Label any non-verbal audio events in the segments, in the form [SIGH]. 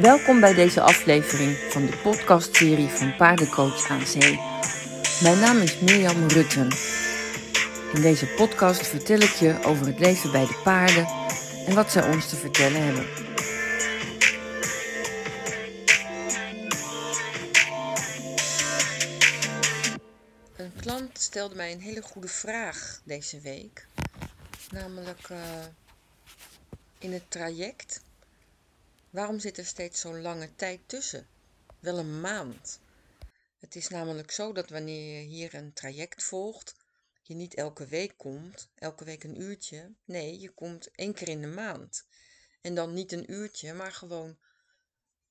Welkom bij deze aflevering van de podcastserie van Paardencoach aan Zee. Mijn naam is Mirjam Rutten. In deze podcast vertel ik je over het leven bij de paarden en wat zij ons te vertellen hebben. Een klant stelde mij een hele goede vraag deze week. Namelijk uh, in het traject. Waarom zit er steeds zo'n lange tijd tussen? Wel een maand. Het is namelijk zo dat wanneer je hier een traject volgt, je niet elke week komt, elke week een uurtje. Nee, je komt één keer in de maand. En dan niet een uurtje, maar gewoon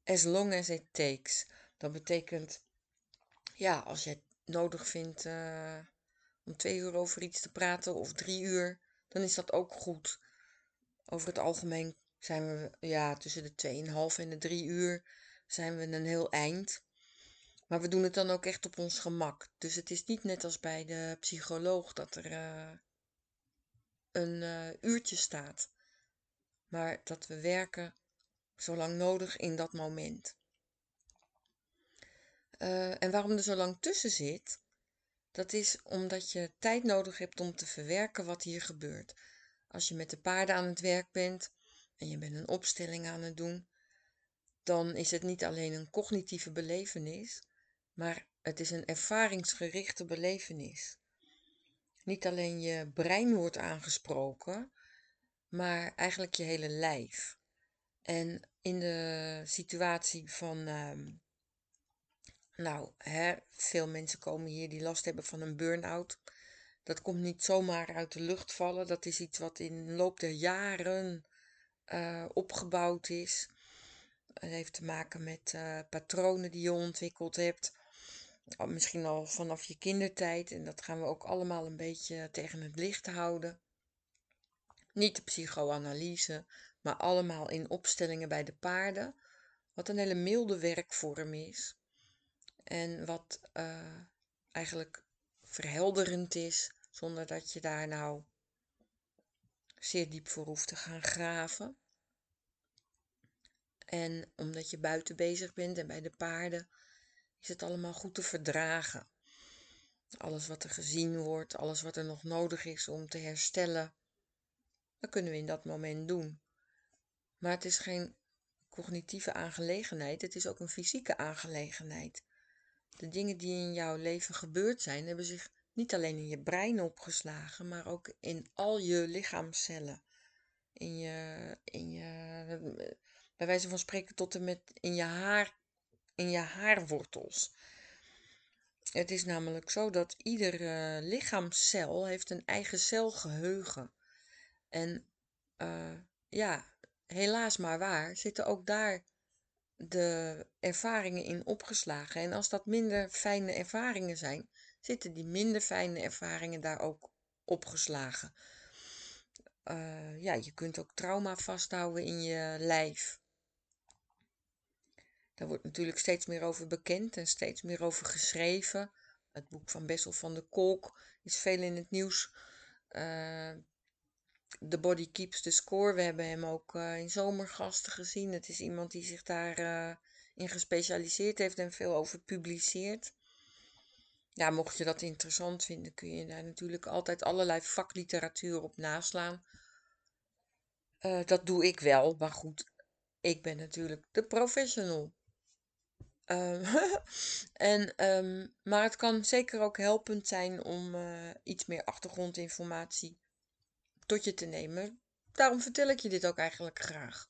as long as it takes. Dat betekent, ja, als je het nodig vindt uh, om twee uur over iets te praten of drie uur, dan is dat ook goed. Over het algemeen zijn we ja, tussen de 2,5 en de 3 uur zijn we een heel eind. Maar we doen het dan ook echt op ons gemak. Dus het is niet net als bij de psycholoog dat er uh, een uh, uurtje staat. Maar dat we werken zolang nodig in dat moment. Uh, en waarom er zo lang tussen zit, dat is omdat je tijd nodig hebt om te verwerken wat hier gebeurt. Als je met de paarden aan het werk bent en je bent een opstelling aan het doen, dan is het niet alleen een cognitieve belevenis, maar het is een ervaringsgerichte belevenis. Niet alleen je brein wordt aangesproken, maar eigenlijk je hele lijf. En in de situatie van, uh, nou, hè, veel mensen komen hier die last hebben van een burn-out. Dat komt niet zomaar uit de lucht vallen. Dat is iets wat in de loop der jaren uh, opgebouwd is. Het heeft te maken met uh, patronen die je ontwikkeld hebt. Misschien al vanaf je kindertijd. En dat gaan we ook allemaal een beetje tegen het licht houden. Niet de psychoanalyse, maar allemaal in opstellingen bij de paarden. Wat een hele milde werkvorm is. En wat uh, eigenlijk verhelderend is, zonder dat je daar nou zeer diep voor hoeft te gaan graven. En omdat je buiten bezig bent en bij de paarden, is het allemaal goed te verdragen. Alles wat er gezien wordt, alles wat er nog nodig is om te herstellen, dat kunnen we in dat moment doen. Maar het is geen cognitieve aangelegenheid, het is ook een fysieke aangelegenheid. De dingen die in jouw leven gebeurd zijn, hebben zich niet alleen in je brein opgeslagen, maar ook in al je lichaamcellen. In je, in je, bij wijze van spreken tot en met in je haar, in je haarwortels. Het is namelijk zo dat iedere lichaamscel heeft een eigen celgeheugen. En uh, ja, helaas maar waar, zitten ook daar de ervaringen in opgeslagen. En als dat minder fijne ervaringen zijn, zitten die minder fijne ervaringen daar ook opgeslagen. Uh, ja, je kunt ook trauma vasthouden in je lijf. Daar wordt natuurlijk steeds meer over bekend en steeds meer over geschreven. Het boek van Bessel van de Kolk is veel in het nieuws. Uh, The Body Keeps the Score. We hebben hem ook uh, in zomergasten gezien. Het is iemand die zich daarin in gespecialiseerd heeft en veel over publiceert ja, mocht je dat interessant vinden, kun je daar natuurlijk altijd allerlei vakliteratuur op naslaan. Uh, dat doe ik wel, maar goed, ik ben natuurlijk de professional. Uh, [LAUGHS] en, um, maar het kan zeker ook helpend zijn om uh, iets meer achtergrondinformatie tot je te nemen. Daarom vertel ik je dit ook eigenlijk graag.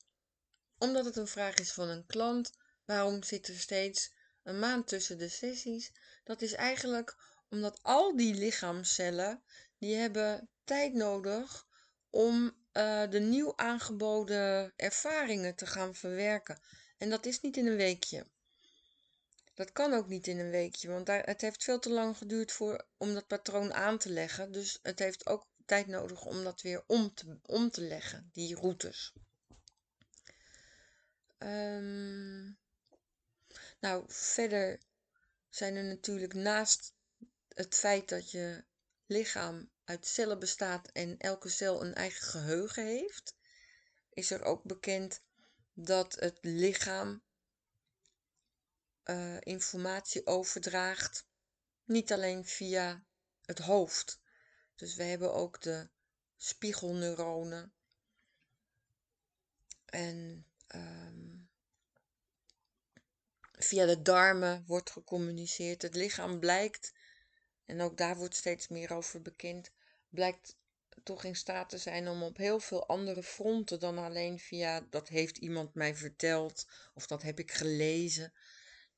Omdat het een vraag is van een klant, waarom zit er steeds een maand tussen de sessies? Dat is eigenlijk omdat al die lichaamcellen, die hebben tijd nodig om uh, de nieuw aangeboden ervaringen te gaan verwerken. En dat is niet in een weekje. Dat kan ook niet in een weekje, want daar, het heeft veel te lang geduurd voor, om dat patroon aan te leggen. Dus het heeft ook tijd nodig om dat weer om te, om te leggen, die routes. Um, nou, verder zijn er natuurlijk naast het feit dat je lichaam uit cellen bestaat en elke cel een eigen geheugen heeft, is er ook bekend dat het lichaam uh, informatie overdraagt. Niet alleen via het hoofd. Dus we hebben ook de spiegelneuronen. En um, via de darmen wordt gecommuniceerd. Het lichaam blijkt, en ook daar wordt steeds meer over bekend, blijkt toch in staat te zijn om op heel veel andere fronten dan alleen via dat heeft iemand mij verteld of dat heb ik gelezen,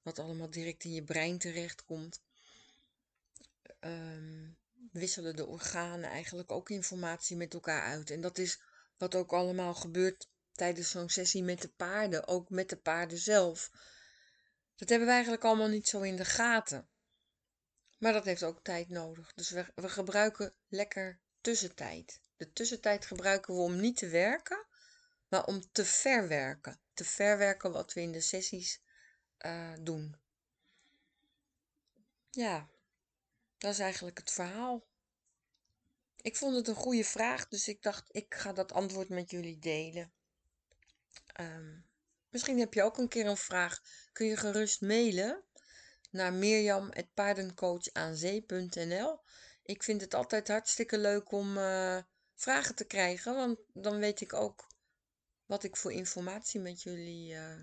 wat allemaal direct in je brein terechtkomt. Um, wisselen de organen eigenlijk ook informatie met elkaar uit. En dat is wat ook allemaal gebeurt tijdens zo'n sessie met de paarden, ook met de paarden zelf. Dat hebben we eigenlijk allemaal niet zo in de gaten. Maar dat heeft ook tijd nodig. Dus we, gebruiken lekker tussentijd. De tussentijd gebruiken we om niet te werken, maar om te verwerken. Te verwerken wat we in de sessies uh, doen. Ja, dat is eigenlijk het verhaal. Ik vond het een goede vraag, dus ik dacht, ik ga dat antwoord met jullie delen. Um, misschien heb je ook een keer een vraag. Kun je gerust mailen naar mirjam.paardencoachanzee.nl Ik vind het altijd hartstikke leuk om uh, vragen te krijgen, want dan weet ik ook wat ik voor informatie met jullie uh,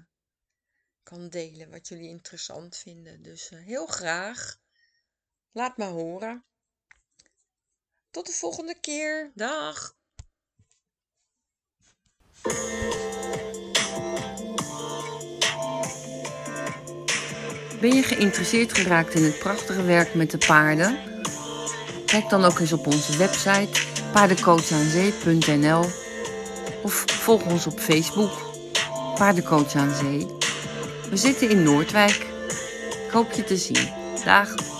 kan delen, wat jullie interessant vinden. Dus uh, heel graag. Laat me horen. Tot de volgende keer. Dag. Ben je geïnteresseerd geraakt in het prachtige werk met de paarden? Kijk dan ook eens op onze website paardencoachanzee.nl of volg ons op Facebook Paardencoach aan Zee. We zitten in Noordwijk. Ik hoop je te zien. Dag.